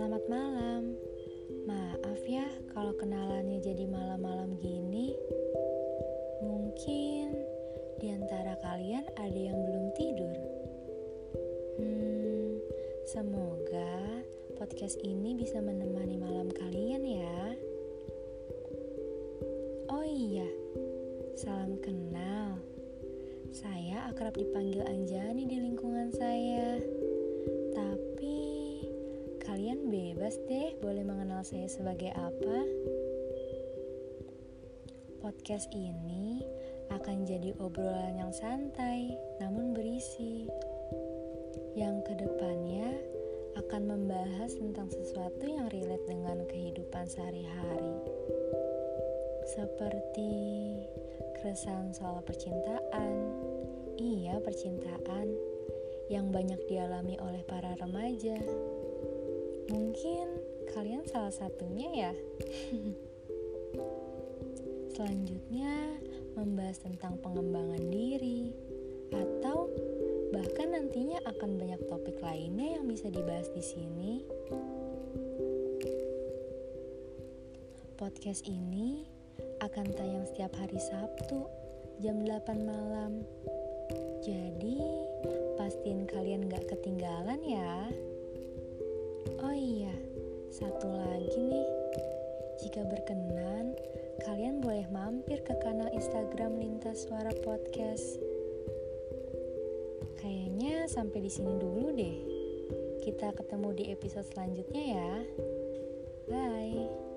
Selamat malam. Maaf ya kalau kenalannya jadi malam-malam gini. Mungkin di antara kalian ada yang belum tidur. Hmm, semoga podcast ini bisa menemani malam kalian ya. Oh iya, salam kenal. Saya akrab dipanggil Anjani di kalian bebas deh boleh mengenal saya sebagai apa. Podcast ini akan jadi obrolan yang santai namun berisi. Yang ke depannya akan membahas tentang sesuatu yang relate dengan kehidupan sehari-hari. Seperti keresahan soal percintaan. Iya, percintaan yang banyak dialami oleh para remaja. Mungkin kalian salah satunya ya. Selanjutnya, membahas tentang pengembangan diri, atau bahkan nantinya akan banyak topik lainnya yang bisa dibahas di sini. Podcast ini akan tayang setiap hari Sabtu jam 8 malam. Jadi, pastiin kalian gak ketinggalan ya. Oh iya, satu lagi nih. Jika berkenan, kalian boleh mampir ke kanal Instagram Lintas Suara Podcast. Kayaknya sampai di sini dulu deh. Kita ketemu di episode selanjutnya ya. Bye.